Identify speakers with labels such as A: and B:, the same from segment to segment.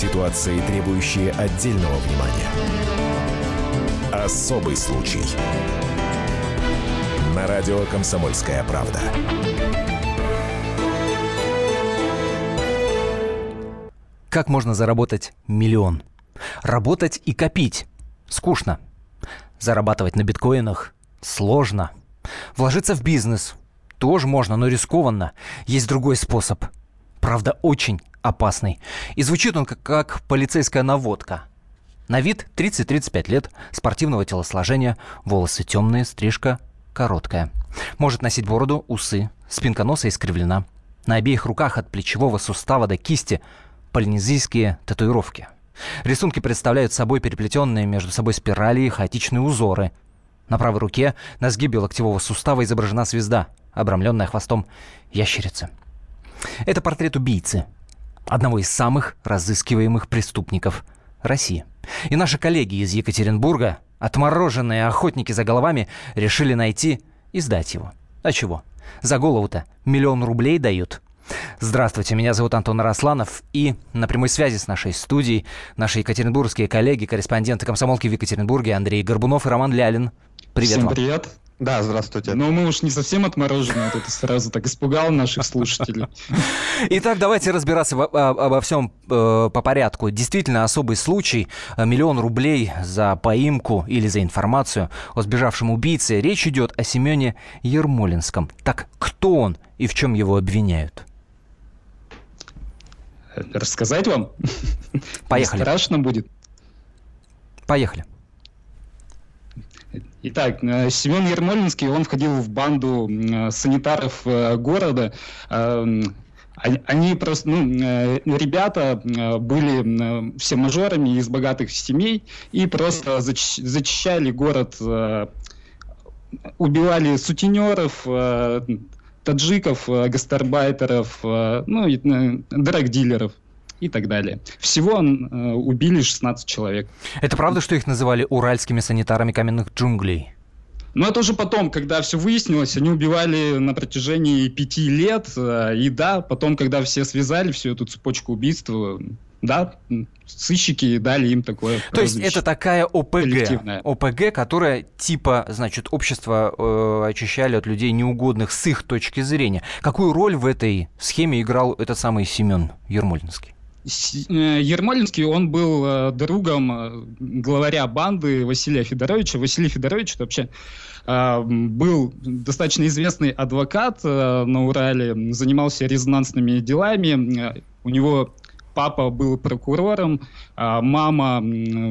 A: Ситуации, требующие отдельного внимания. Особый случай. На радио «Комсомольская правда».
B: Как можно заработать миллион? Работать и копить. Скучно. Зарабатывать на биткоинах сложно. Вложиться в бизнес тоже можно, но рискованно. Есть другой способ. Правда, очень опасный. И звучит он как, как полицейская наводка. На вид 30-35 лет, спортивного телосложения, волосы темные, стрижка короткая. Может носить бороду, усы, спинка носа искривлена. На обеих руках от плечевого сустава до кисти полинезийские татуировки. Рисунки представляют собой переплетенные между собой спирали и хаотичные узоры. На правой руке на сгибе локтевого сустава изображена звезда, обрамленная хвостом ящерицы. Это портрет убийцы, одного из самых разыскиваемых преступников России. И наши коллеги из Екатеринбурга, отмороженные охотники за головами, решили найти и сдать его. А чего? За голову-то миллион рублей дают. Здравствуйте, меня зовут Антон Росланов, и на прямой связи с нашей студией наши екатеринбургские коллеги, корреспонденты комсомолки в Екатеринбурге Андрей Горбунов и Роман Лялин. Привет
C: Всем
B: вам.
C: привет.
D: Да, здравствуйте.
C: Но мы уж не совсем отморожены, вот это сразу так испугал наших слушателей.
B: Итак, давайте разбираться во- о- обо всем э, по порядку. Действительно, особый случай. Э, Миллион рублей за поимку или за информацию о сбежавшем убийце. Речь идет о Семене Ермолинском. Так кто он и в чем его обвиняют?
C: Рассказать вам?
B: Поехали.
C: Страшно будет.
B: Поехали.
C: Итак, э, Семен Ермолинский, он входил в банду э, санитаров э, города. Э, м, они- просто, ну, ребята были все мажорами из богатых семей и просто зач- зачищали город, убивали сутенеров, таджиков, гастарбайтеров, ну, и драгдилеров и так далее. Всего э, убили 16 человек.
B: Это правда, что их называли уральскими санитарами каменных джунглей?
C: Но это уже потом, когда все выяснилось, они убивали на протяжении пяти лет. э, И да, потом, когда все связали всю эту цепочку убийства, да, сыщики дали им такое
B: То есть
C: прозвище.
B: это такая ОПГ. ОПГ, которая типа, значит, общество э, очищали от людей неугодных с их точки зрения. Какую роль в этой схеме играл этот самый Семен Ермолинский?
C: Э, Ермолинский, он был э, другом э, главаря банды Василия Федоровича. Василий Федорович вообще был достаточно известный адвокат на Урале, занимался резонансными делами. У него папа был прокурором, а мама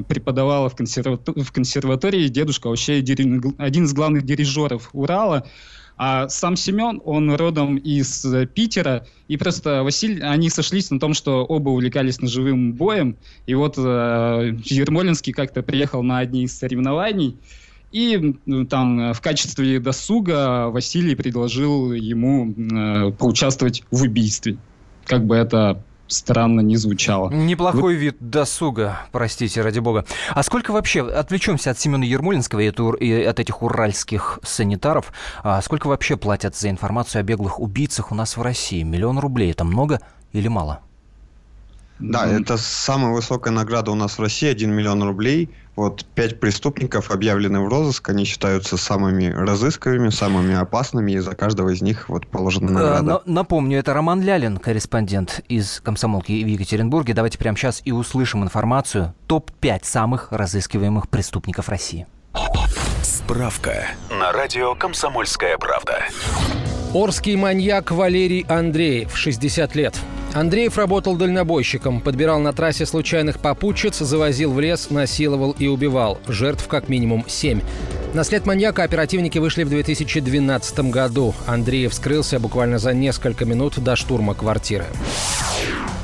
C: преподавала в, консервату- в консерватории, дедушка вообще один из главных дирижеров Урала. А сам Семен, он родом из э, Питера, и просто Василий, они сошлись на том, что оба увлекались ножевым боем, и вот э, Ермолинский как-то приехал на одни из соревнований, и там э, в качестве досуга Василий предложил ему э, поучаствовать в убийстве. Как бы это странно не звучало.
B: Неплохой вид досуга, простите, ради бога. А сколько вообще, отвлечемся от Семена Ермолинского и, эту- и от этих уральских санитаров, а сколько вообще платят за информацию о беглых убийцах у нас в России? Миллион рублей, это много или мало?
D: Да,
C: М,
D: это самая высокая награда у нас в России, 1 миллион рублей. Вот пять преступников объявлены в розыск, они считаются самыми разыскиваемыми, самыми опасными, и за каждого из них вот положена
B: Э,
D: награда.
B: на- Напомню, это Роман Лялин, корреспондент из «Комсомолки» в Екатеринбурге. Давайте прямо сейчас и услышим информацию. Топ-5 самых разыскиваемых преступников России.
A: Справка на радио «Комсомольская правда».
E: Орский маньяк Валерий Андреев, 60 лет. Андреев работал дальнобойщиком, подбирал на трассе случайных попутчиц, завозил в лес, насиловал и убивал. Жертв как минимум 7. На след маньяка оперативники вышли в 2012 году. Андреев скрылся буквально за несколько минут до штурма квартиры.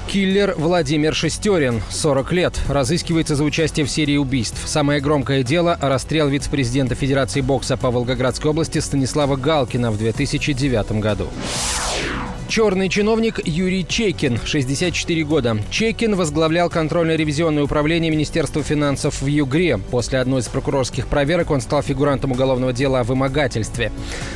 E: Киллер Владимир Шестерин, 40 лет, разыскивается за участие в серии убийств. Самое громкое дело – расстрел вице-президента Федерации бокса по Волгоградской области Станислава Галкина в 2009 году. Черный чиновник Юрий Чекин, 64 года. Чекин возглавлял контрольно-ревизионное управление Министерства финансов в Югре. После одной из прокурорских проверок он стал фигурантом уголовного дела о вымогательстве.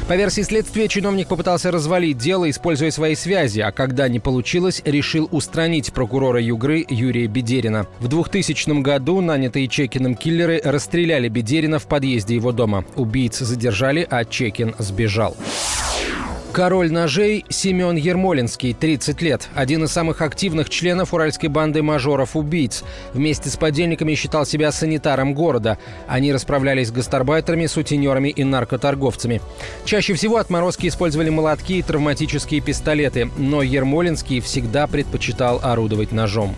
E: По версии следствия, чиновник попытался развалить дело, используя свои связи, а когда не получилось, решил устранить прокурора Югры Юрия Бедерина. В 2000 году нанятые Чекиным киллеры расстреляли Бедерина в подъезде его дома. Убийц задержали, а Чекин сбежал. Король ножей Семен Ермолинский, 30 лет. Один из самых активных членов уральской банды мажоров-убийц. Вместе с подельниками считал себя санитаром города. Они расправлялись с гастарбайтерами, сутенерами и наркоторговцами. Чаще всего отморозки использовали молотки и травматические пистолеты, но Ермолинский всегда предпочитал орудовать ножом.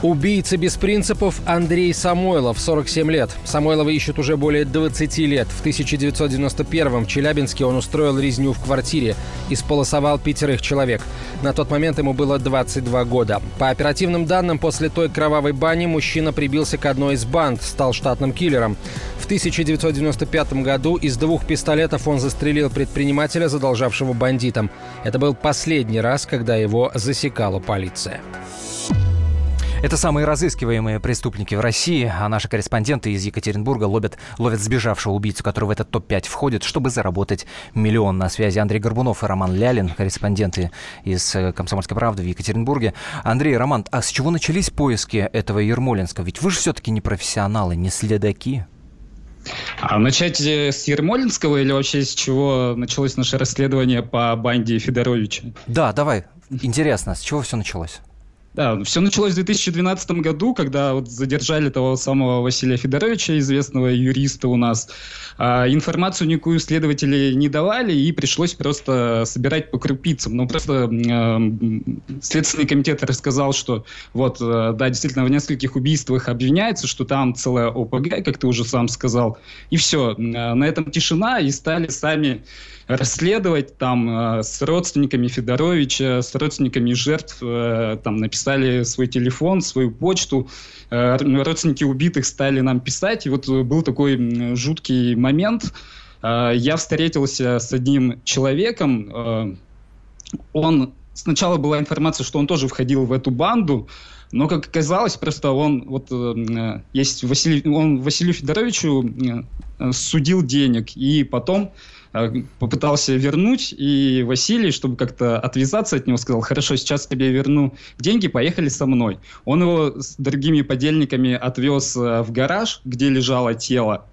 E: Убийца без принципов Андрей Самойлов, 47 лет. Самойлова ищут уже более 20 лет. В 1991 в Челябинске он устроил резню в квартире. Исполосовал пятерых человек. На тот момент ему было 22 года. По оперативным данным, после той кровавой бани мужчина прибился к одной из банд, стал штатным киллером. В 1995 году из двух пистолетов он застрелил предпринимателя, задолжавшего бандитам. Это был последний раз, когда его засекала полиция.
B: Это самые разыскиваемые преступники в России, а наши корреспонденты из Екатеринбурга ловят, ловят сбежавшего убийцу, который в этот топ-5 входит, чтобы заработать миллион. На связи Андрей Горбунов и Роман Лялин, корреспонденты из э, «Комсомольской правды» в Екатеринбурге. Андрей, Роман, а с чего начались поиски этого Ермолинского? Ведь вы же все-таки не профессионалы, не следаки.
C: А начать э, с Ермолинского или вообще с чего началось наше расследование по банде Федоровича?
B: Да, давай. Интересно, с чего все началось?
C: Да, все началось в 2012 году, когда вот задержали того самого Василия Федоровича, известного юриста у нас. А, информацию никакую следователи не давали, и пришлось просто собирать по крупицам. Ну, просто э, Следственный комитет рассказал, что вот, э, да, действительно, в нескольких убийствах обвиняется, что там целая ОПГ, как ты уже сам сказал. И все, на этом тишина, и стали сами расследовать там э, с родственниками Федоровича, с родственниками жертв, э, там написали свой телефон, свою почту, э, родственники убитых стали нам писать, и вот был такой жуткий момент, я встретился с одним человеком, он сначала была информация, что он тоже входил в эту банду, но, как оказалось, просто он, вот, э, есть Василий, он Василию Федоровичу э, судил денег, и потом попытался вернуть, и Василий, чтобы как-то отвязаться от него, сказал, хорошо, сейчас тебе верну деньги, поехали со мной. Он его с другими подельниками отвез э, в гараж, где лежало тело,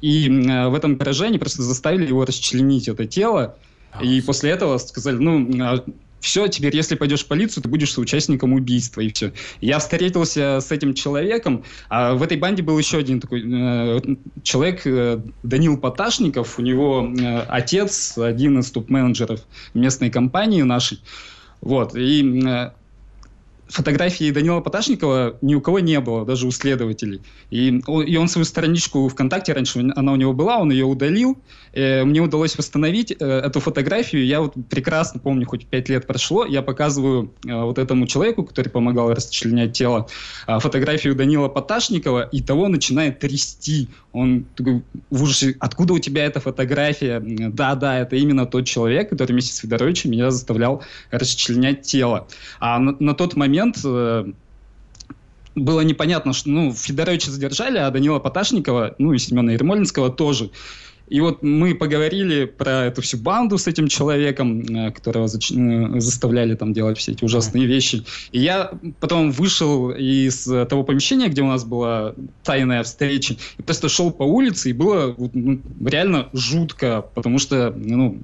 C: и э, в этом гараже они просто заставили его расчленить это тело, и после этого сказали, ну, а все, теперь, если пойдешь в полицию, ты будешь соучастником убийства, и все. Я встретился с этим человеком, а в этой банде был еще один такой э, человек, э, Данил Поташников, у него э, отец, один из топ-менеджеров местной компании нашей, вот, и э, фотографии Данила Поташникова ни у кого не было, даже у следователей. И, и он свою страничку ВКонтакте, раньше она у него была, он ее удалил. Э, мне удалось восстановить э, эту фотографию. Я вот прекрасно помню, хоть пять лет прошло, я показываю э, вот этому человеку, который помогал расчленять тело, э, фотографию Данила Поташникова, и того начинает трясти. Он такой в ужасе, откуда у тебя эта фотография? Да, да, это именно тот человек, который вместе с Федоровичем меня заставлял расчленять тело. А на, на тот момент э, было непонятно, что ну, Федоровича задержали, а Данила Поташникова, ну и Семена Ермолинского тоже. И вот мы поговорили про эту всю банду с этим человеком, э, которого. Э, заставляли там делать все эти ужасные вещи. И я потом вышел из того помещения, где у нас была тайная встреча, и просто шел по улице, и было ну, реально жутко, потому что, ну,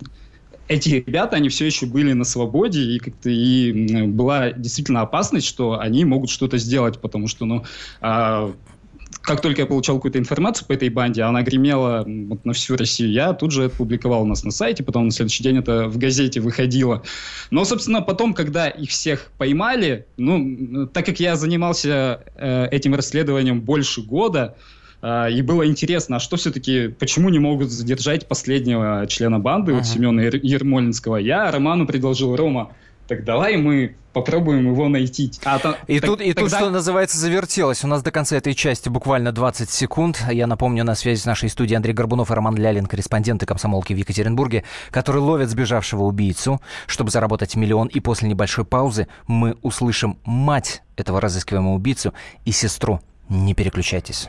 C: эти ребята, они все еще были на свободе, и как-то и была действительно опасность, что они могут что-то сделать, потому что, ну, а, как только я получал какую-то информацию по этой банде, она гремела вот на всю Россию, я тут же это публиковал у нас на сайте, потом на следующий день это в газете выходило. Но, собственно, потом, когда их всех поймали, ну, так как я занимался э, этим расследованием больше года, и было интересно, а что все-таки, почему не могут задержать последнего члена банды, uh-huh. вот Семена Ермолинского, я Роману предложил, Рома, так давай мы попробуем его найти.
B: А, то, и так, тут, и тогда... тут, что называется, завертелось. У нас до конца этой части буквально 20 секунд. Я напомню, на связи с нашей студией Андрей Горбунов и Роман Лялин, корреспонденты комсомолки в Екатеринбурге, которые ловят сбежавшего убийцу, чтобы заработать миллион. И после небольшой паузы мы услышим мать этого разыскиваемого убийцу и сестру. Не переключайтесь.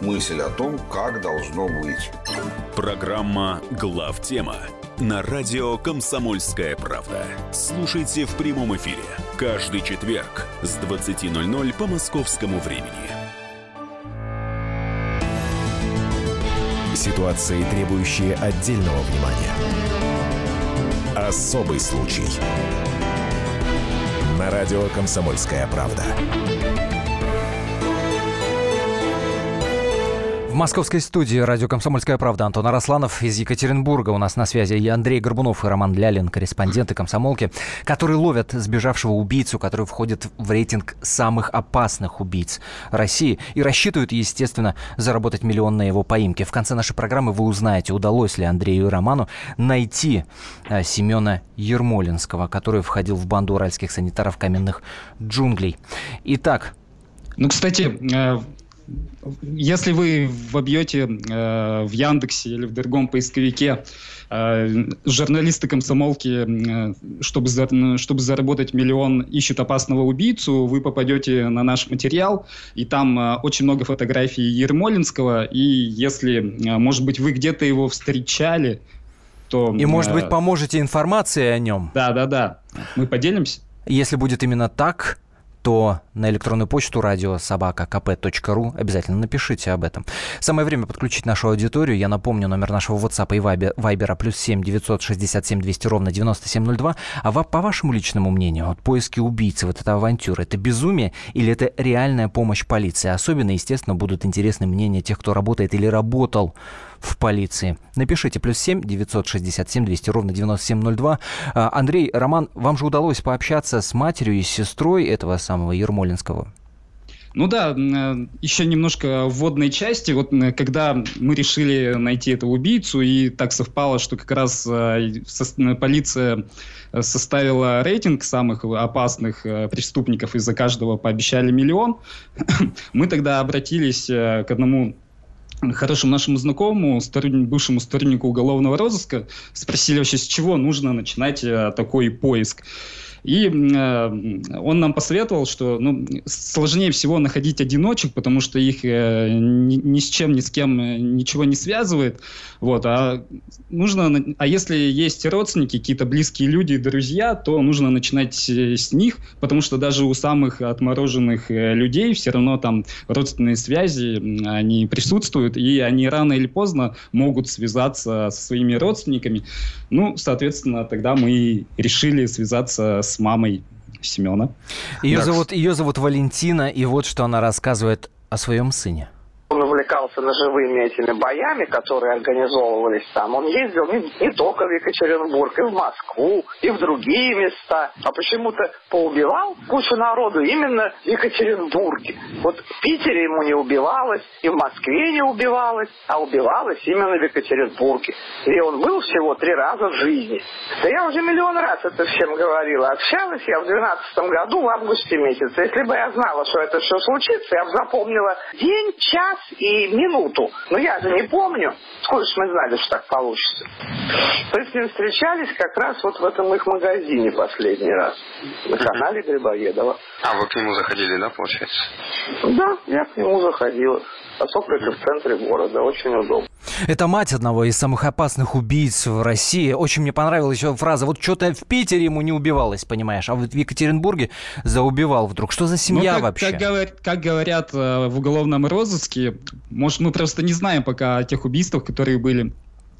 F: мысль о том, как должно быть.
G: Программа «Главтема» на радио «Комсомольская правда». Слушайте в прямом эфире каждый четверг с 20.00 по московскому времени.
A: Ситуации, требующие отдельного внимания. Особый случай. На радио «Комсомольская правда».
B: Московской студии радио «Комсомольская правда» Антон Арасланов из Екатеринбурга. У нас на связи и Андрей Горбунов и Роман Лялин, корреспонденты «Комсомолки», которые ловят сбежавшего убийцу, который входит в рейтинг самых опасных убийц России и рассчитывают, естественно, заработать миллион на его поимке. В конце нашей программы вы узнаете, удалось ли Андрею и Роману найти э, Семена Ермолинского, который входил в банду уральских санитаров каменных джунглей. Итак,
C: ну, кстати, э, если вы вобьете э, в Яндексе или в другом поисковике э, журналисты комсомолки, э, чтобы, за, чтобы заработать миллион, ищут опасного убийцу, вы попадете на наш материал, и там э, очень много фотографий Ермолинского, и если, э, может быть, вы где-то его встречали, то...
B: И, может быть, э, поможете информацией о нем.
C: Да-да-да, мы поделимся.
B: Если будет именно так, то на электронную почту радиособака.кп.ру обязательно напишите об этом. Самое время подключить нашу аудиторию. Я напомню, номер нашего WhatsApp и Viber плюс 7 967 200 ровно 9702. А по вашему личному мнению, вот поиски убийцы, вот эта авантюра, это безумие или это реальная помощь полиции? Особенно, естественно, будут интересны мнения тех, кто работает или работал в полиции. Напишите плюс 7 967 200 ровно 9702. А, Андрей, Роман, вам же удалось пообщаться с матерью и сестрой этого самого Ермолинского.
C: Ну да, э, еще немножко вводной части. Вот когда мы решили найти этого убийцу, и так совпало, что как раз э, полиция составила рейтинг самых опасных э, преступников, и за каждого пообещали миллион, мы тогда обратились к одному хорошему нашему знакомому, бывшему сотруднику уголовного розыска, спросили вообще, с чего нужно начинать э, такой поиск. И э, он нам посоветовал, что ну, сложнее всего находить одиночек, потому что их э, ни, ни с чем, ни с кем э, ничего не связывает. Вот, а, нужно, а если есть родственники, какие-то близкие люди, друзья, то нужно начинать э, с них, потому что даже у самых отмороженных э, людей все равно там родственные связи, они присутствуют, и они рано или поздно могут связаться со своими родственниками. Ну, соответственно, тогда мы решили связаться с мамой Семена.
B: Ее, да. зовут, ее зовут Валентина, и вот что она рассказывает о своем сыне
H: он увлекался ножевыми этими боями, которые организовывались там. Он ездил не, не только в Екатеринбург, и в Москву, и в другие места. А почему-то поубивал кучу народу именно в Екатеринбурге. Вот в Питере ему не убивалось, и в Москве не убивалось, а убивалось именно в Екатеринбурге. И он был всего три раза в жизни. Да я уже миллион раз это всем говорила. Общалась я в 2012 году, в августе месяце. Если бы я знала, что это все случится, я бы запомнила день, час и минуту. Но я же не помню, сколько же мы знали, что так получится. То есть мы встречались как раз вот в этом их магазине последний раз. На канале Грибоедова.
I: А вы к нему заходили, да, получается?
H: Да, я к нему заходила. Поскольку это в центре города, очень удобно.
B: Это мать одного из самых опасных убийц в России. Очень мне понравилась еще фраза. Вот что-то в Питере ему не убивалось, понимаешь, а вот в Екатеринбурге заубивал вдруг. Что за семья ну, как, вообще?
C: Как, говорят, как говорят э, в уголовном розыске, может, мы просто не знаем пока о тех убийствах, которые были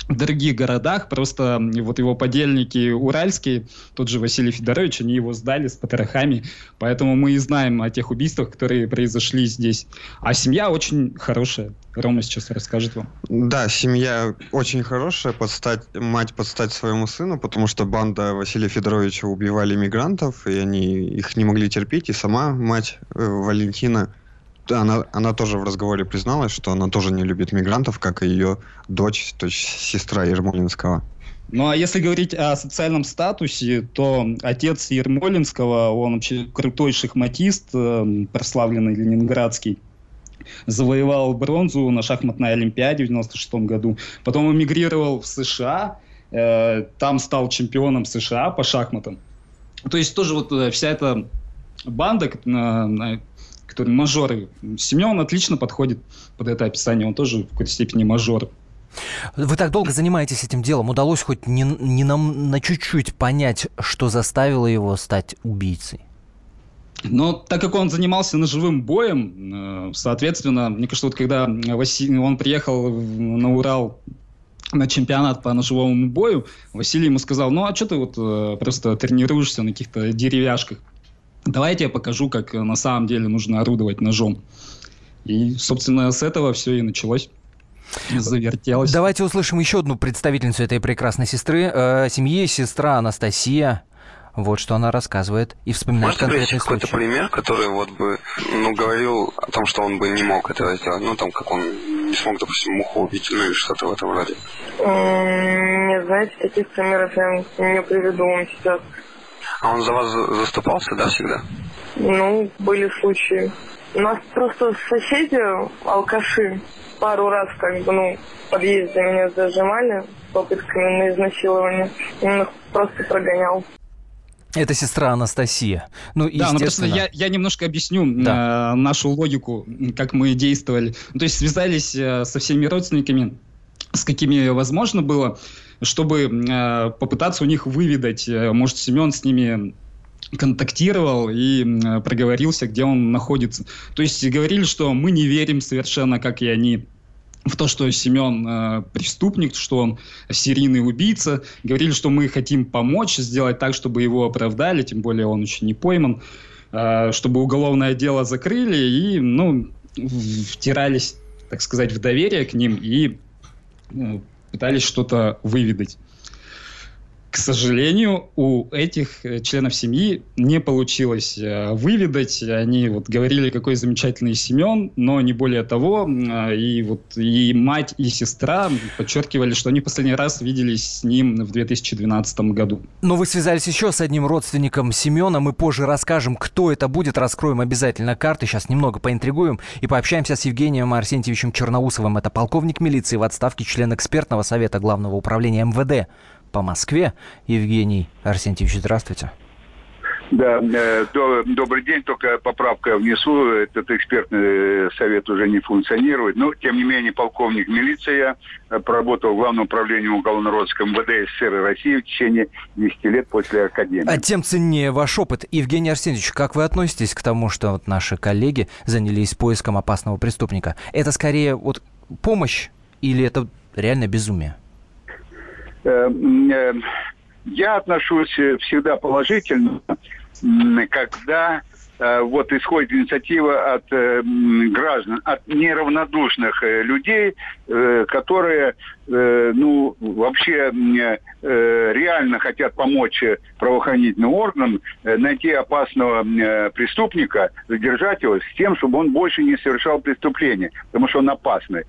C: в других городах, просто вот его подельники уральские, тот же Василий Федорович, они его сдали с потрохами, поэтому мы и знаем о тех убийствах, которые произошли здесь. А семья очень хорошая. Рома сейчас расскажет вам.
D: Да, семья очень хорошая, подстать, мать подстать своему сыну, потому что банда Василия Федоровича убивали мигрантов, и они их не могли терпеть, и сама мать э, Валентина она, она тоже в разговоре призналась, что она тоже не любит мигрантов, как и ее дочь, то есть сестра Ермолинского.
C: Ну а если говорить о социальном статусе, то отец Ермолинского, он вообще крутой шахматист, э, прославленный ленинградский, завоевал бронзу на шахматной олимпиаде в 96 году, потом эмигрировал в США, э, там стал чемпионом США по шахматам. То есть тоже вот э, вся эта банда, которые мажоры. Семен отлично подходит под это описание, он тоже в какой-то степени мажор.
B: Вы так долго занимаетесь этим делом, удалось хоть не, не нам на чуть-чуть понять, что заставило его стать убийцей?
C: Но так как он занимался ножевым боем, э, соответственно, мне кажется, вот когда Василий, он приехал на Урал на чемпионат по ножевому бою, Василий ему сказал, ну а что ты вот э, просто тренируешься на каких-то деревяшках? Давайте я покажу, как э, на самом деле нужно орудовать ножом. И, собственно, с этого все и началось. Завертелось.
B: Давайте услышим еще одну представительницу этой прекрасной сестры. Э, семьи сестра Анастасия. Вот что она рассказывает и вспоминает
I: Может быть, какой-то пример, который вот бы, ну, говорил о том, что он бы не мог этого сделать. Ну, там, как он не смог, допустим, муху убить, ну, или что-то в этом роде.
J: Не знаете, таких примеров я не приведу вам сейчас.
I: А он за вас заступался, да, всегда?
J: Ну, были случаи. У нас просто соседи, алкаши, пару раз как бы, ну, в подъезде меня зажимали попытками на изнасилование. Он их просто прогонял.
B: Это сестра Анастасия. Ну,
C: да, ну просто я, я немножко объясню да. э, нашу логику, как мы действовали. Ну, то есть связались э, со всеми родственниками, с какими возможно было чтобы э, попытаться у них выведать, э, может, Семен с ними контактировал и э, проговорился, где он находится. То есть говорили, что мы не верим совершенно, как и они, в то, что Семен э, преступник, что он серийный убийца. Говорили, что мы хотим помочь, сделать так, чтобы его оправдали, тем более он еще не пойман, э, чтобы уголовное дело закрыли и, ну, втирались, так сказать, в доверие к ним и пытались что-то выведать. К сожалению, у этих э, членов семьи не получилось э, выведать. Они вот говорили, какой замечательный Семен, но не более того. Э, и вот и мать, и сестра подчеркивали, что они последний раз виделись с ним в 2012 году.
B: Но вы связались еще с одним родственником Семена. Мы позже расскажем, кто это будет. Раскроем обязательно карты. Сейчас немного поинтригуем и пообщаемся с Евгением Арсентьевичем Черноусовым. Это полковник милиции в отставке, член экспертного совета Главного управления МВД по Москве. Евгений Арсентьевич, здравствуйте.
K: Да, э, добрый день, только поправка внесу, этот экспертный совет уже не функционирует, но, тем не менее, полковник милиции э, проработал в Главном управлении уголовно-розыска МВД СССР России в течение 10 лет после Академии.
B: А тем ценнее ваш опыт. Евгений Арсеньевич, как вы относитесь к тому, что вот наши коллеги занялись поиском опасного преступника? Это скорее вот помощь или это реально безумие?
K: Э, э, я отношусь всегда положительно, когда э, вот исходит инициатива от граждан, от неравнодушных людей, которые, ну, вообще Э, реально хотят помочь правоохранительным органам э, найти опасного э, преступника, задержать его с тем, чтобы он больше не совершал преступления, потому что он опасный.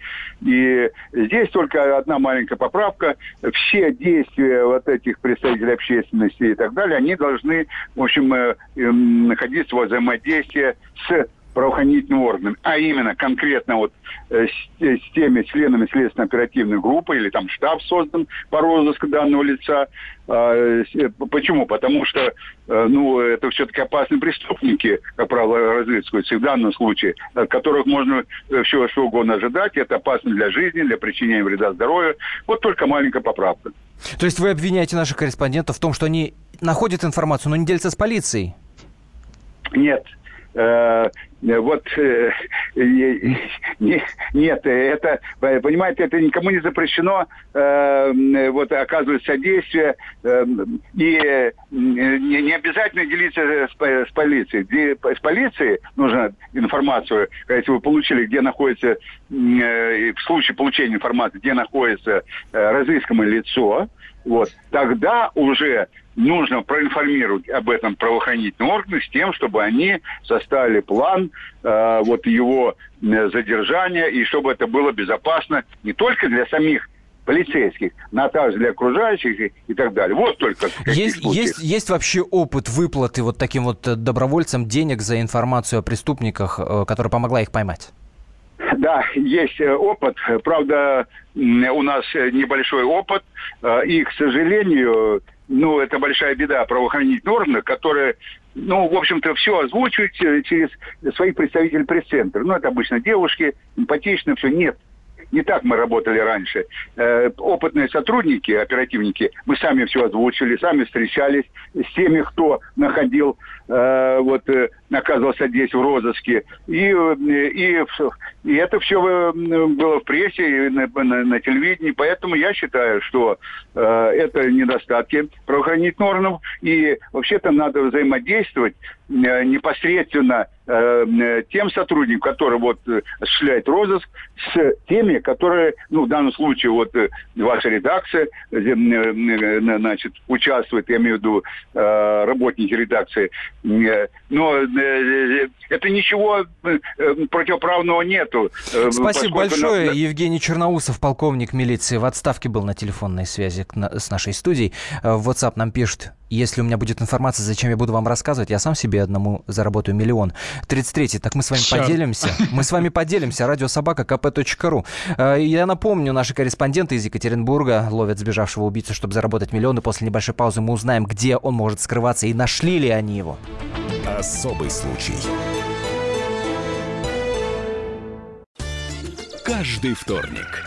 K: И здесь только одна маленькая поправка. Все действия вот этих представителей общественности и так далее, они должны, в общем, находиться во взаимодействии с правоохранительным органам, а именно конкретно вот э, с, э, с теми членами следственно-оперативной группы или там штаб создан по розыску данного лица. А, э, почему? Потому что ну, это все-таки опасные преступники, как правило, разыскиваются в данном случае, от которых можно все что угодно ожидать. Это опасно для жизни, для причинения вреда здоровью. Вот только маленькая поправка.
B: То есть вы обвиняете наших корреспондентов в том, что они находят информацию, но не делятся с полицией?
K: Нет. Э, вот э, не, нет, это, понимаете, это никому не запрещено, э, вот оказывать содействие, э, и не, не обязательно делиться с, с полицией. С полицией нужно информацию, если вы получили, где находится, э, в случае получения информации, где находится э, разысканное лицо, вот, тогда уже нужно проинформировать об этом правоохранительные органы с тем, чтобы они составили план э, вот его э, задержания и чтобы это было безопасно не только для самих полицейских, но также для окружающих и так далее. Вот только
B: есть, есть, есть вообще опыт выплаты вот таким вот э, добровольцам денег за информацию о преступниках, э, которая помогла их поймать?
K: Да, есть опыт. Правда, у нас небольшой опыт. И, к сожалению, ну, это большая беда правоохранительных органов, которые, ну, в общем-то, все озвучивают через своих представителей пресс-центра. Ну, это обычно девушки, эмпатично, все. Нет, не так мы работали раньше. Э, опытные сотрудники, оперативники, мы сами все озвучили, сами встречались с теми, кто находил, э, вот, э, оказывался здесь в розыске. И, э, и, и это все э, было в прессе и на, на, на телевидении. Поэтому я считаю, что э, это недостатки правоохранительных органов. И вообще-то надо взаимодействовать э, непосредственно э, тем сотрудникам, которые вот осуществляют розыск, с теми, которые, ну, в данном случае, вот ваша редакция, значит, участвует, я имею в виду э, работники редакции. Но Э, это ничего э, противоправного нету.
B: Э, Спасибо большое. На... Евгений Черноусов, полковник милиции, в отставке был на телефонной связи с нашей студией. В WhatsApp нам пишет, если у меня будет информация, зачем я буду вам рассказывать, я сам себе одному заработаю миллион. 33-й, так мы с вами Черт. поделимся. Мы с вами поделимся. Радиособака kp.ru. Я напомню, наши корреспонденты из Екатеринбурга ловят сбежавшего убийцу, чтобы заработать миллионы. После небольшой паузы мы узнаем, где он может скрываться и нашли ли они его.
A: Особый случай.
G: Каждый вторник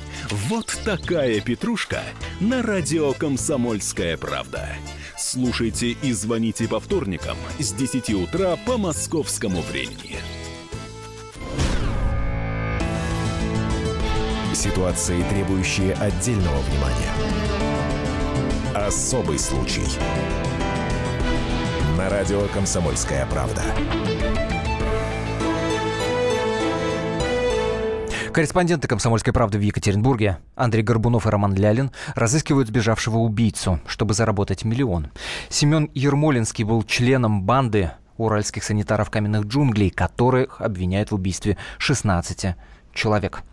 G: Вот такая петрушка на радио «Комсомольская правда». Слушайте и звоните по вторникам с 10 утра по московскому времени.
A: Ситуации, требующие отдельного внимания. Особый случай. На радио «Комсомольская правда».
B: Корреспонденты «Комсомольской правды» в Екатеринбурге Андрей Горбунов и Роман Лялин разыскивают сбежавшего убийцу, чтобы заработать миллион. Семен Ермолинский был членом банды уральских санитаров каменных джунглей, которых обвиняют в убийстве 16 человек.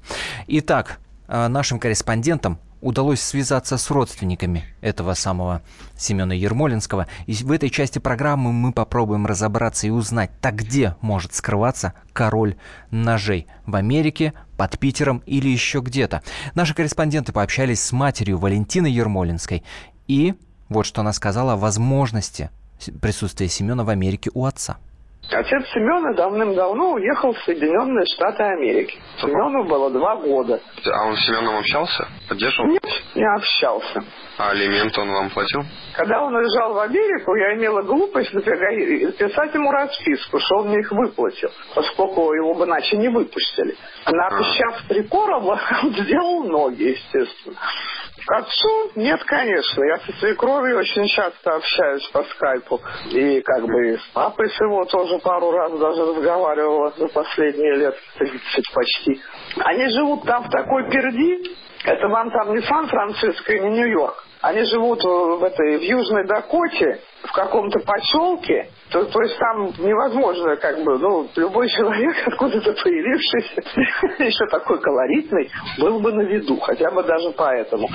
B: Итак, э, нашим корреспондентам удалось связаться с родственниками этого самого Семена Ермолинского. И в этой части программы мы попробуем разобраться и узнать, так где может скрываться король ножей. В Америке, под Питером или еще где-то. Наши корреспонденты пообщались с матерью Валентины Ермолинской. И вот что она сказала о возможности присутствия Семена в Америке у отца.
H: Отец Семена давным-давно уехал в Соединенные Штаты Америки. Семену было два года.
I: А он с Семеном общался? Поддерживал?
H: Нет, не общался.
I: А алименты он вам платил?
H: Когда он уезжал в Америку, я имела глупость писать ему расписку, что он мне их выплатил, поскольку его бы иначе не выпустили. Наобещав а. три короба, он сделал ноги, естественно. Отцу? Нет, конечно. Я со свекровью очень часто общаюсь по скайпу. И как бы с папой с его тоже пару раз даже разговаривала за последние лет 30 почти. Они живут там в такой перди. Это вам там не Сан-Франциско и не Нью-Йорк. Они живут в этой в Южной Дакоте, в каком-то поселке, то, то есть там невозможно, как бы, ну, любой человек, откуда-то появившийся, еще такой колоритный, был бы на виду, хотя бы даже поэтому.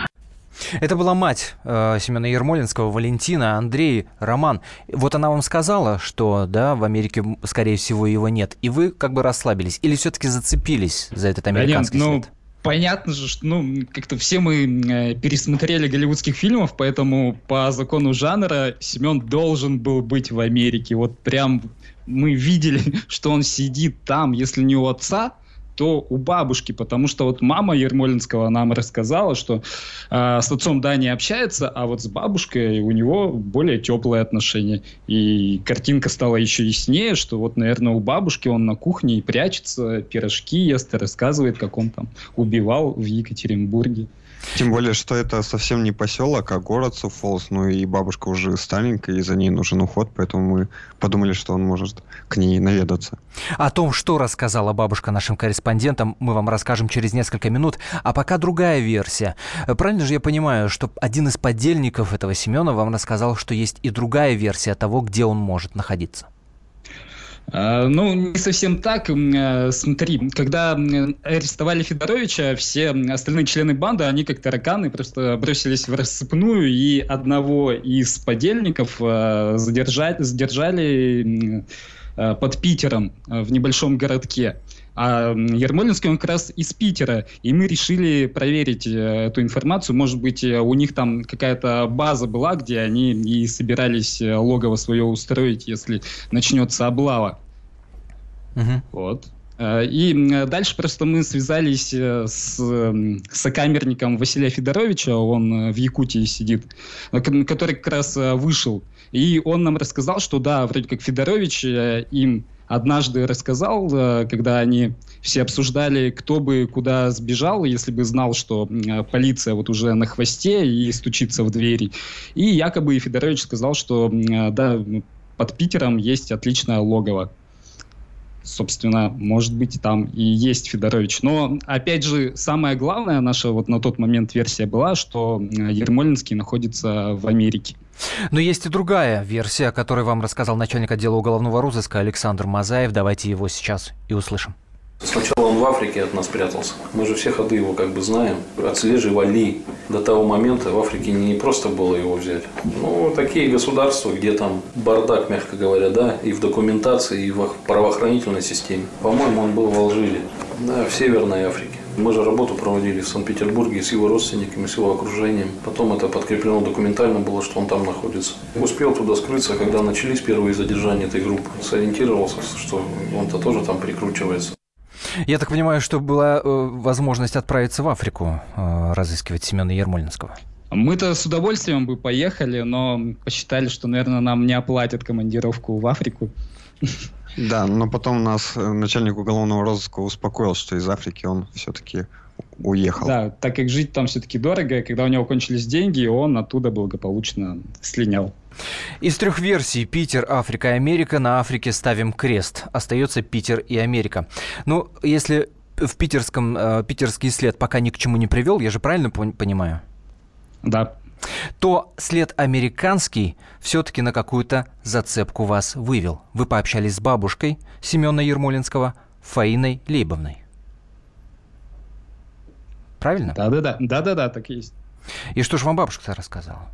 B: Это была мать э, Семена Ермолинского, Валентина, Андрей, Роман. Вот она вам сказала, что да, в Америке, скорее всего, его нет. И вы как бы расслабились. Или все-таки зацепились за этот американский
C: да нет,
B: след?
C: Ну, понятно же, что ну, как-то все мы э, пересмотрели голливудских фильмов, поэтому по закону жанра Семен должен был быть в Америке. Вот прям мы видели, что он сидит там, если не у отца, то у бабушки, потому что вот мама Ермолинского нам рассказала, что э, с отцом да не общается, а вот с бабушкой у него более теплые отношения. И картинка стала еще яснее, что вот, наверное, у бабушки он на кухне и прячется, пирожки ест и рассказывает, как он там убивал в Екатеринбурге.
D: Тем более, что это совсем не поселок, а город Суфолс. Ну и бабушка уже старенькая, и за ней нужен уход, поэтому мы подумали, что он может к ней наведаться.
B: О том, что рассказала бабушка нашим корреспондентам, мы вам расскажем через несколько минут. А пока другая версия. Правильно же я понимаю, что один из подельников этого Семена вам рассказал, что есть и другая версия того, где он может находиться?
C: А, ну, не совсем так. Э, смотри, когда арестовали Федоровича, все остальные члены банды, они как тараканы просто бросились в рассыпную, и одного из подельников э, задержали, задержали э, под Питером в небольшом городке. А Ермолинский, он как раз из Питера. И мы решили проверить эту информацию. Может быть, у них там какая-то база была, где они и собирались логово свое устроить, если начнется облава. Угу. Вот. И дальше просто мы связались с сокамерником Василия Федоровича, он в Якутии сидит, который как раз вышел. И он нам рассказал, что да, вроде как Федорович им однажды рассказал, когда они все обсуждали, кто бы куда сбежал, если бы знал, что полиция вот уже на хвосте и стучится в двери. И якобы Федорович сказал, что да, под Питером есть отличное логово собственно, может быть, там и есть Федорович. Но, опять же, самое главное, наша вот на тот момент версия была, что Ермолинский находится в Америке.
B: Но есть и другая версия, о которой вам рассказал начальник отдела уголовного розыска Александр Мазаев. Давайте его сейчас и услышим.
L: Сначала он в Африке от нас прятался. Мы же все ходы его как бы знаем. Отслеживали. До того момента в Африке не просто было его взять. Ну, такие государства, где там бардак, мягко говоря, да, и в документации, и в правоохранительной системе. По-моему, он был в Алжире, да, в Северной Африке. Мы же работу проводили в Санкт-Петербурге с его родственниками, с его окружением. Потом это подкреплено документально было, что он там находится. Успел туда скрыться, когда начались первые задержания этой группы. Сориентировался, что он-то тоже там прикручивается.
B: Я так понимаю, что была э, возможность отправиться в Африку, э, разыскивать Семена Ермолинского.
C: Мы-то с удовольствием бы поехали, но посчитали, что, наверное, нам не оплатят командировку в Африку.
D: Да, но потом нас э, начальник уголовного розыска успокоил, что из Африки он все-таки уехал.
C: Да, так как жить там все-таки дорого, когда у него кончились деньги, он оттуда благополучно слинял.
B: Из трех версий Питер, Африка и Америка на Африке ставим крест. Остается Питер и Америка. Ну, если в питерском, э, питерский след пока ни к чему не привел, я же правильно понимаю?
C: Да.
B: То след американский все-таки на какую-то зацепку вас вывел. Вы пообщались с бабушкой Семена Ермолинского, Фаиной Лейбовной. Правильно?
C: Да-да-да, да-да-да, так и есть.
B: И что же вам бабушка-то рассказала?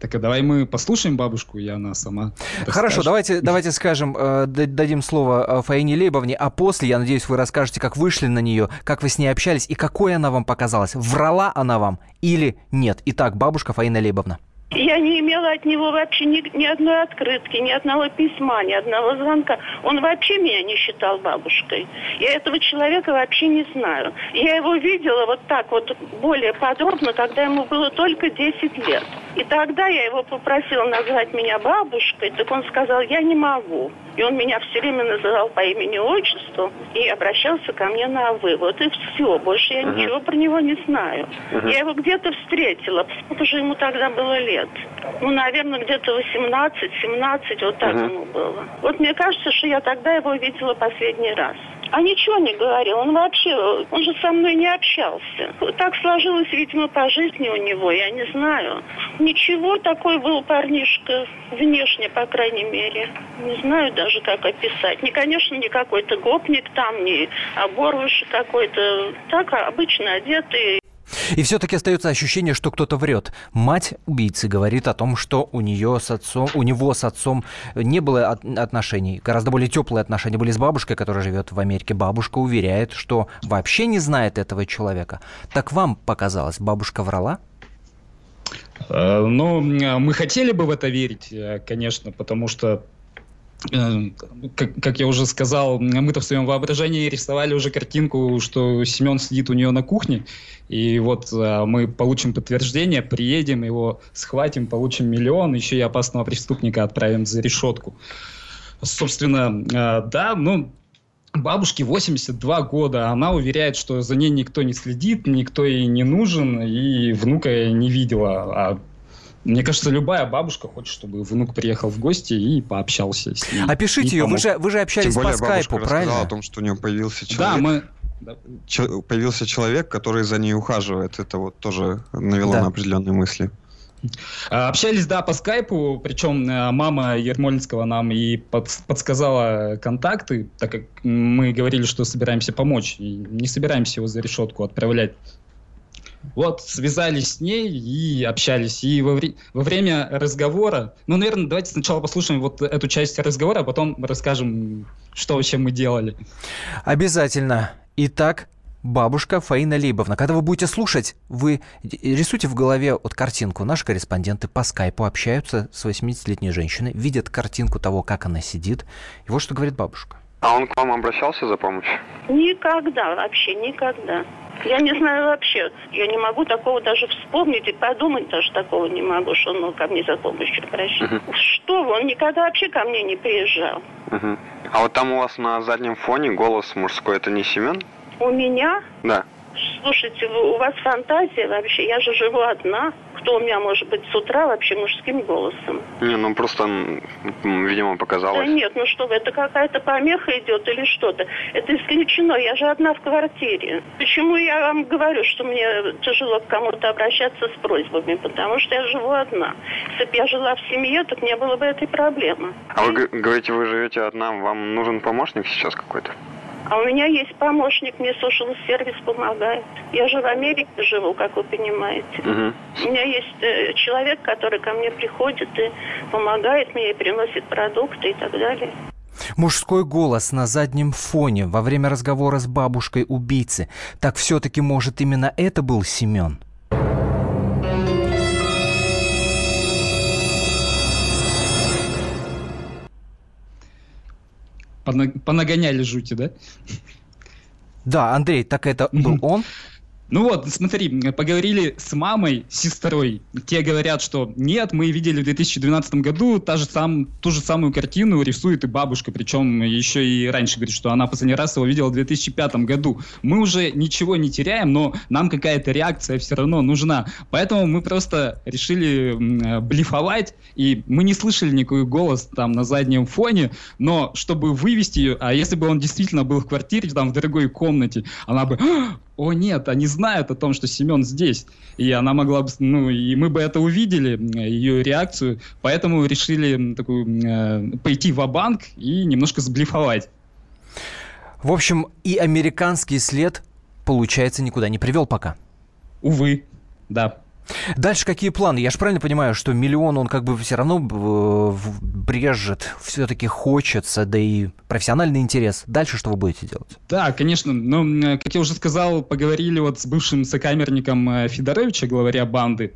C: Так а давай мы послушаем бабушку, и она сама.
B: Хорошо, давайте, давайте скажем, э, дадим слово э, Фаине Лейбовне, а после, я надеюсь, вы расскажете, как вышли на нее, как вы с ней общались и какой она вам показалась. Врала она вам или нет? Итак, бабушка Фаина Лейбовна.
M: Я не имела от него вообще ни, ни одной открытки, ни одного письма, ни одного звонка. Он вообще меня не считал бабушкой. Я этого человека вообще не знаю. Я его видела вот так вот более подробно, когда ему было только 10 лет. И тогда я его попросила назвать меня бабушкой, так он сказал, я не могу. И он меня все время называл по имени-отчеству и обращался ко мне на «вы». Вот и все. Больше я uh-huh. ничего про него не знаю. Uh-huh. Я его где-то встретила. Сколько же ему тогда было лет? Ну, наверное, где-то 18-17, вот так uh-huh. ему было. Вот мне кажется, что я тогда его видела последний раз. А ничего не говорил, он вообще, он же со мной не общался. Так сложилось, видимо, по жизни у него, я не знаю. Ничего, такой был парнишка, внешне, по крайней мере. Не знаю даже, как описать. Не, конечно, не какой-то гопник там, не оборвыш какой-то. Так, обычно одетый.
B: И все-таки остается ощущение, что кто-то врет. Мать убийцы говорит о том, что у нее с отцом, у него с отцом не было отношений, гораздо более теплые отношения были с бабушкой, которая живет в Америке. Бабушка уверяет, что вообще не знает этого человека. Так вам показалось, бабушка врала?
C: Э, ну, мы хотели бы в это верить, э, конечно, потому что как, как я уже сказал, мы-то в своем воображении рисовали уже картинку, что Семен сидит у нее на кухне, и вот а, мы получим подтверждение, приедем, его схватим, получим миллион, еще и опасного преступника отправим за решетку. Собственно, а, да, ну, бабушке 82 года, она уверяет, что за ней никто не следит, никто ей не нужен, и внука не видела, а мне кажется, любая бабушка хочет, чтобы внук приехал в гости и пообщался с ним.
B: Опишите ее, вы же, вы же общались
D: Тем более,
B: по скайпу, правильно?
D: о том, что у нее появился человек.
C: Да, мы...
D: Ч- появился человек, который за ней ухаживает. Это вот тоже навело да. на определенные мысли.
C: А, общались, да, по скайпу, причем э, мама Ермолинского нам и под, подсказала контакты, так как мы говорили, что собираемся помочь, и не собираемся его за решетку отправлять. Вот, связались с ней и общались. И во, вре- во время разговора, ну, наверное, давайте сначала послушаем вот эту часть разговора, а потом расскажем, что вообще мы делали.
B: Обязательно. Итак, бабушка Фаина Лейбовна. Когда вы будете слушать, вы рисуйте в голове вот картинку. Наши корреспонденты по скайпу общаются с 80-летней женщиной, видят картинку того, как она сидит. И вот что говорит бабушка.
I: А он к вам обращался за помощью?
M: Никогда, вообще никогда. Я не знаю вообще. Я не могу такого даже вспомнить и подумать даже такого не могу, что он ко мне за помощью обращается. Uh-huh. Что вы, он никогда вообще ко мне не приезжал.
I: Uh-huh. А вот там у вас на заднем фоне голос мужской, это не Семен?
M: У меня?
I: Да.
M: Слушайте, у вас фантазия вообще. Я же живу одна. Кто у меня может быть с утра вообще мужским голосом?
I: Не, ну просто, видимо, показалось.
M: Да нет, ну что вы, это какая-то помеха идет или что-то. Это исключено. Я же одна в квартире. Почему я вам говорю, что мне тяжело к кому-то обращаться с просьбами? Потому что я живу одна. Если бы я жила в семье, так не было бы этой проблемы.
I: А вы говорите, вы живете одна, вам нужен помощник сейчас какой-то?
M: А у меня есть помощник, мне social сервис помогает. Я же в Америке живу, как вы понимаете. Угу. У меня есть э, человек, который ко мне приходит и помогает мне, и приносит продукты и так далее.
B: Мужской голос на заднем фоне во время разговора с бабушкой убийцы. Так все-таки, может, именно это был Семен?
C: Понагоняли жути, да?
B: Да, Андрей, так это был он?
C: Ну вот, смотри, поговорили с мамой, с сестрой. Те говорят, что нет, мы видели в 2012 году та же сам, ту же самую картину рисует и бабушка, причем еще и раньше говорит, что она последний раз его видела в 2005 году. Мы уже ничего не теряем, но нам какая-то реакция все равно нужна. Поэтому мы просто решили блефовать, и мы не слышали никакой голос там на заднем фоне, но чтобы вывести ее, а если бы он действительно был в квартире, там в дорогой комнате, она бы о нет, они знают о том, что Семен здесь. И она могла бы, ну, и мы бы это увидели, ее реакцию, поэтому решили такую, э, пойти в банк и немножко сблифовать.
B: В общем, и американский след, получается, никуда не привел пока.
C: Увы, да.
B: Дальше какие планы? Я же правильно понимаю, что миллион он как бы все равно брежет, все-таки хочется, да и профессиональный интерес. Дальше что вы будете делать?
C: Да, конечно. Но, как я уже сказал, поговорили вот с бывшим сокамерником э, Федоровича, главаря банды.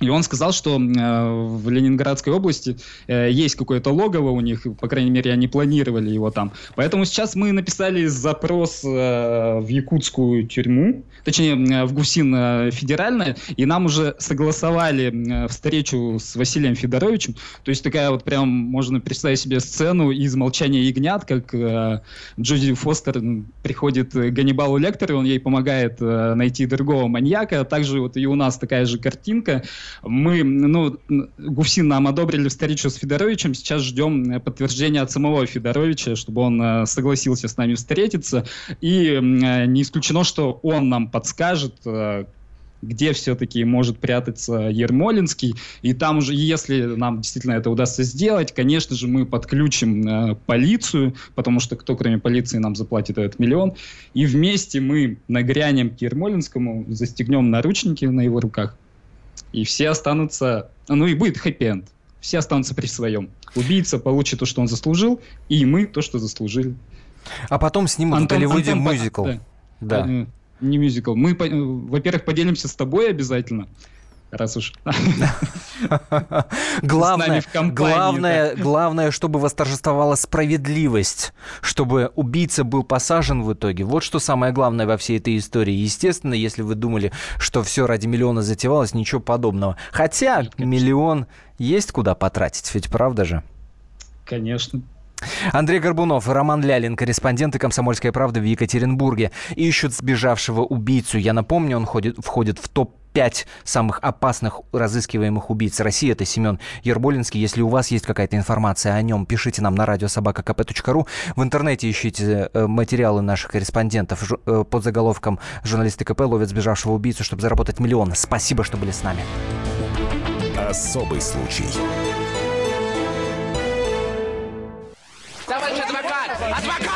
C: И он сказал, что э, в Ленинградской области э, есть какое-то логово у них, по крайней мере, они планировали его там. Поэтому сейчас мы написали запрос э, в якутскую тюрьму, точнее, э, в ГУСИН э, федеральное, и нам уже согласовали э, встречу с Василием Федоровичем. То есть такая вот прям, можно представить себе сцену из «Молчания ягнят», как э, Джоди Фостер приходит к Ганнибалу Лектору, он ей помогает э, найти другого маньяка. Также вот и у нас такая же картинка – мы, ну, ГУФСИН нам одобрили встречу с Федоровичем, сейчас ждем э, подтверждения от самого Федоровича, чтобы он э, согласился с нами встретиться. И э, не исключено, что он нам подскажет, где все-таки может прятаться Ермолинский. И там уже, если нам действительно это удастся сделать, конечно же, мы подключим э, полицию, потому что кто, кроме полиции, нам заплатит этот миллион. И вместе мы нагрянем к Ермолинскому, застегнем наручники на его руках, и все останутся... Ну и будет хэппи-энд. Все останутся при своем. Убийца получит то, что он заслужил, и мы то, что заслужили.
B: А потом снимут
C: Антон-
B: в Голливуде
C: Антон,
B: мюзикл.
C: да.
B: Да.
C: Э, Не мюзикл. Мы, э, во-первых, поделимся с тобой обязательно. Раз уж.
B: Главное, главное, главное, чтобы восторжествовала справедливость, чтобы убийца был посажен в итоге. Вот что самое главное во всей этой истории. Естественно, если вы думали, что все ради миллиона затевалось, ничего подобного. Хотя миллион есть куда потратить, ведь правда же?
C: Конечно.
B: Андрей Горбунов Роман Лялин, корреспонденты «Комсомольской правды» в Екатеринбурге, ищут сбежавшего убийцу. Я напомню, он ходит, входит в топ-5 самых опасных разыскиваемых убийц России. Это Семен Ерболинский. Если у вас есть какая-то информация о нем, пишите нам на радиособака.кп.ру. В интернете ищите э, материалы наших корреспондентов э, под заголовком «Журналисты КП ловят сбежавшего убийцу, чтобы заработать миллион». Спасибо, что были с нами.
A: Особый случай.
N: Товарищ адвокат! Адвокат!